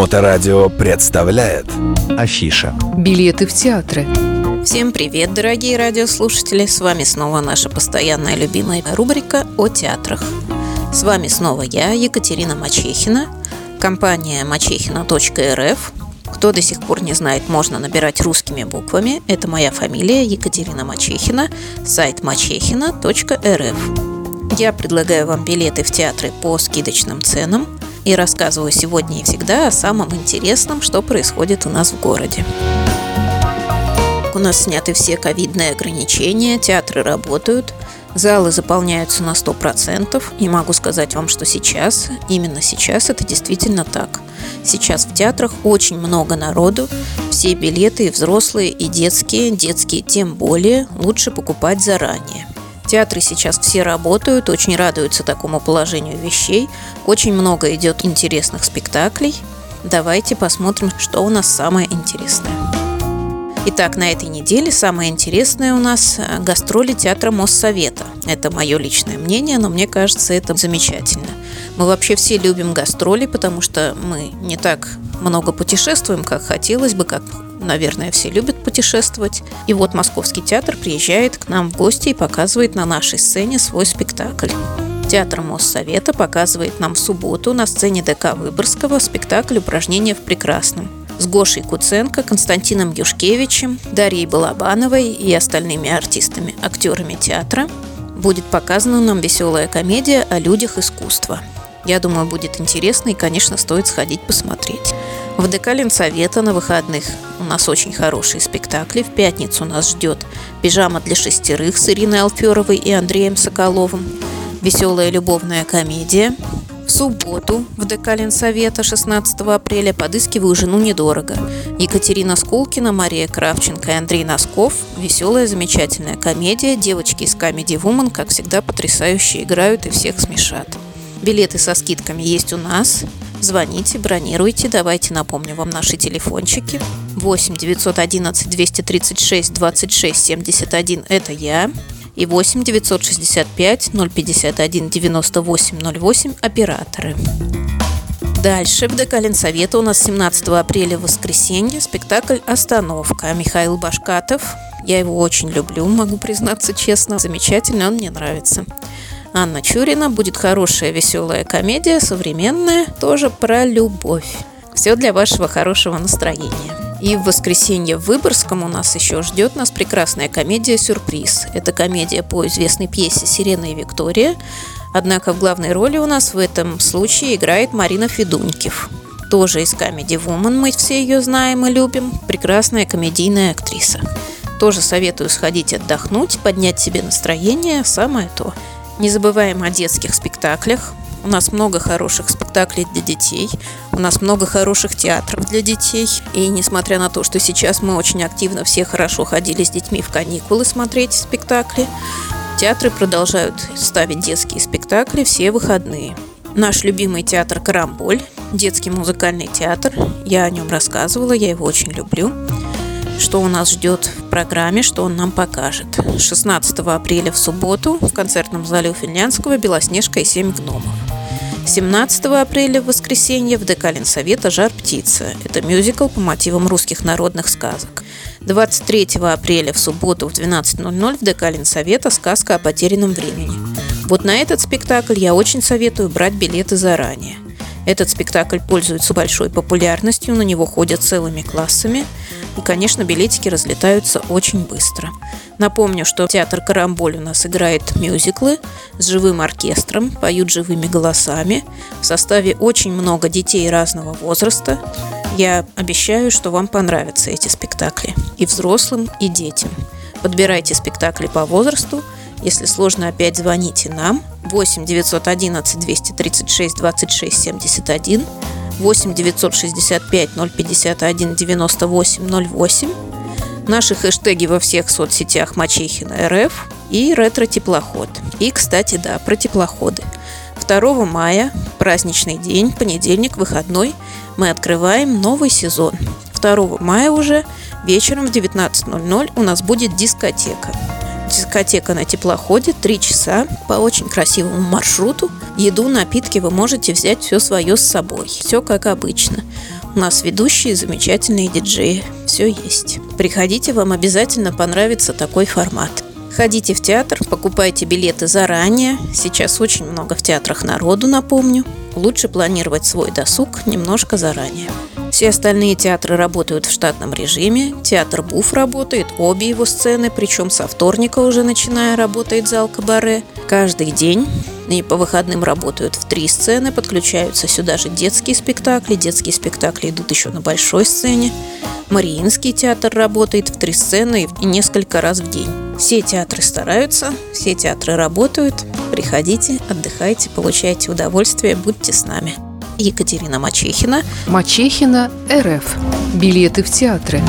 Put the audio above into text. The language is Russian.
Моторадио представляет Афиша Билеты в театры Всем привет, дорогие радиослушатели! С вами снова наша постоянная любимая рубрика о театрах. С вами снова я, Екатерина Мачехина, компания мачехина.рф. Кто до сих пор не знает, можно набирать русскими буквами. Это моя фамилия Екатерина Мачехина, сайт мачехина.рф. Я предлагаю вам билеты в театры по скидочным ценам и рассказываю сегодня и всегда о самом интересном, что происходит у нас в городе. У нас сняты все ковидные ограничения, театры работают, залы заполняются на 100%. И могу сказать вам, что сейчас, именно сейчас это действительно так. Сейчас в театрах очень много народу, все билеты и взрослые, и детские, детские тем более, лучше покупать заранее. Театры сейчас все работают, очень радуются такому положению вещей. Очень много идет интересных спектаклей. Давайте посмотрим, что у нас самое интересное. Итак, на этой неделе самое интересное у нас э, гастроли театра Моссовета. Это мое личное мнение, но мне кажется, это замечательно. Мы вообще все любим гастроли, потому что мы не так много путешествуем, как хотелось бы, как, наверное, все любят путешествовать. И вот Московский театр приезжает к нам в гости и показывает на нашей сцене свой спектакль. Театр Моссовета показывает нам в субботу на сцене ДК Выборгского спектакль «Упражнения в прекрасном» с Гошей Куценко, Константином Юшкевичем, Дарьей Балабановой и остальными артистами, актерами театра будет показана нам веселая комедия о людях искусства. Я думаю, будет интересно и, конечно, стоит сходить посмотреть. В ДК Ленсовета на выходных у нас очень хорошие спектакли. В пятницу нас ждет «Пижама для шестерых» с Ириной Алферовой и Андреем Соколовым, «Веселая любовная комедия», в субботу в ДК Ленсовета 16 апреля «Подыскиваю жену недорого». Екатерина Скулкина, Мария Кравченко и Андрей Носков. Веселая, замечательная комедия. Девочки из Comedy Woman, как всегда, потрясающе играют и всех смешат. Билеты со скидками есть у нас. Звоните, бронируйте. Давайте напомню вам наши телефончики. 8 911 236 26 71 – это я и 8 965 051 98 08 операторы. Дальше в ДК Ленсовета у нас 17 апреля воскресенье спектакль «Остановка». Михаил Башкатов. Я его очень люблю, могу признаться честно. Замечательно, он мне нравится. Анна Чурина. Будет хорошая веселая комедия, современная, тоже про любовь. Все для вашего хорошего настроения. И в воскресенье в Выборгском у нас еще ждет нас прекрасная комедия «Сюрприз». Это комедия по известной пьесе «Сирена и Виктория». Однако в главной роли у нас в этом случае играет Марина Федунькив. Тоже из Comedy Woman, мы все ее знаем и любим. Прекрасная комедийная актриса. Тоже советую сходить отдохнуть, поднять себе настроение, самое то. Не забываем о детских спектаклях. У нас много хороших спектаклей для детей, у нас много хороших театров для детей. И несмотря на то, что сейчас мы очень активно все хорошо ходили с детьми в каникулы смотреть спектакли, театры продолжают ставить детские спектакли все выходные. Наш любимый театр «Карамболь», детский музыкальный театр. Я о нем рассказывала, я его очень люблю что у нас ждет в программе, что он нам покажет. 16 апреля в субботу в концертном зале у Финляндского «Белоснежка и семь гномов». 17 апреля в воскресенье в ДК Ленсовета «Жар птица». Это мюзикл по мотивам русских народных сказок. 23 апреля в субботу в 12.00 в ДК Ленсовета «Сказка о потерянном времени». Вот на этот спектакль я очень советую брать билеты заранее. Этот спектакль пользуется большой популярностью, на него ходят целыми классами. И, конечно, билетики разлетаются очень быстро. Напомню, что театр «Карамболь» у нас играет мюзиклы с живым оркестром, поют живыми голосами. В составе очень много детей разного возраста. Я обещаю, что вам понравятся эти спектакли. И взрослым, и детям. Подбирайте спектакли по возрасту. Если сложно, опять звоните нам. 8 911 236 26 71 8 965 051 98 08. Наши хэштеги во всех соцсетях Мачехина РФ и ретро-теплоход. И, кстати, да, про теплоходы. 2 мая, праздничный день, понедельник, выходной, мы открываем новый сезон. 2 мая уже вечером в 19.00 у нас будет дискотека дискотека на теплоходе, три часа по очень красивому маршруту. Еду, напитки вы можете взять все свое с собой. Все как обычно. У нас ведущие, замечательные диджеи. Все есть. Приходите, вам обязательно понравится такой формат. Ходите в театр, покупайте билеты заранее. Сейчас очень много в театрах народу, напомню. Лучше планировать свой досуг немножко заранее. Все остальные театры работают в штатном режиме. Театр Буф работает, обе его сцены, причем со вторника уже начиная работает зал Кабаре. Каждый день и по выходным работают в три сцены, подключаются сюда же детские спектакли. Детские спектакли идут еще на большой сцене. Мариинский театр работает в три сцены и несколько раз в день. Все театры стараются, все театры работают. Приходите, отдыхайте, получайте удовольствие, будьте с нами. Екатерина Мачехина. Мачехина РФ. Билеты в театры.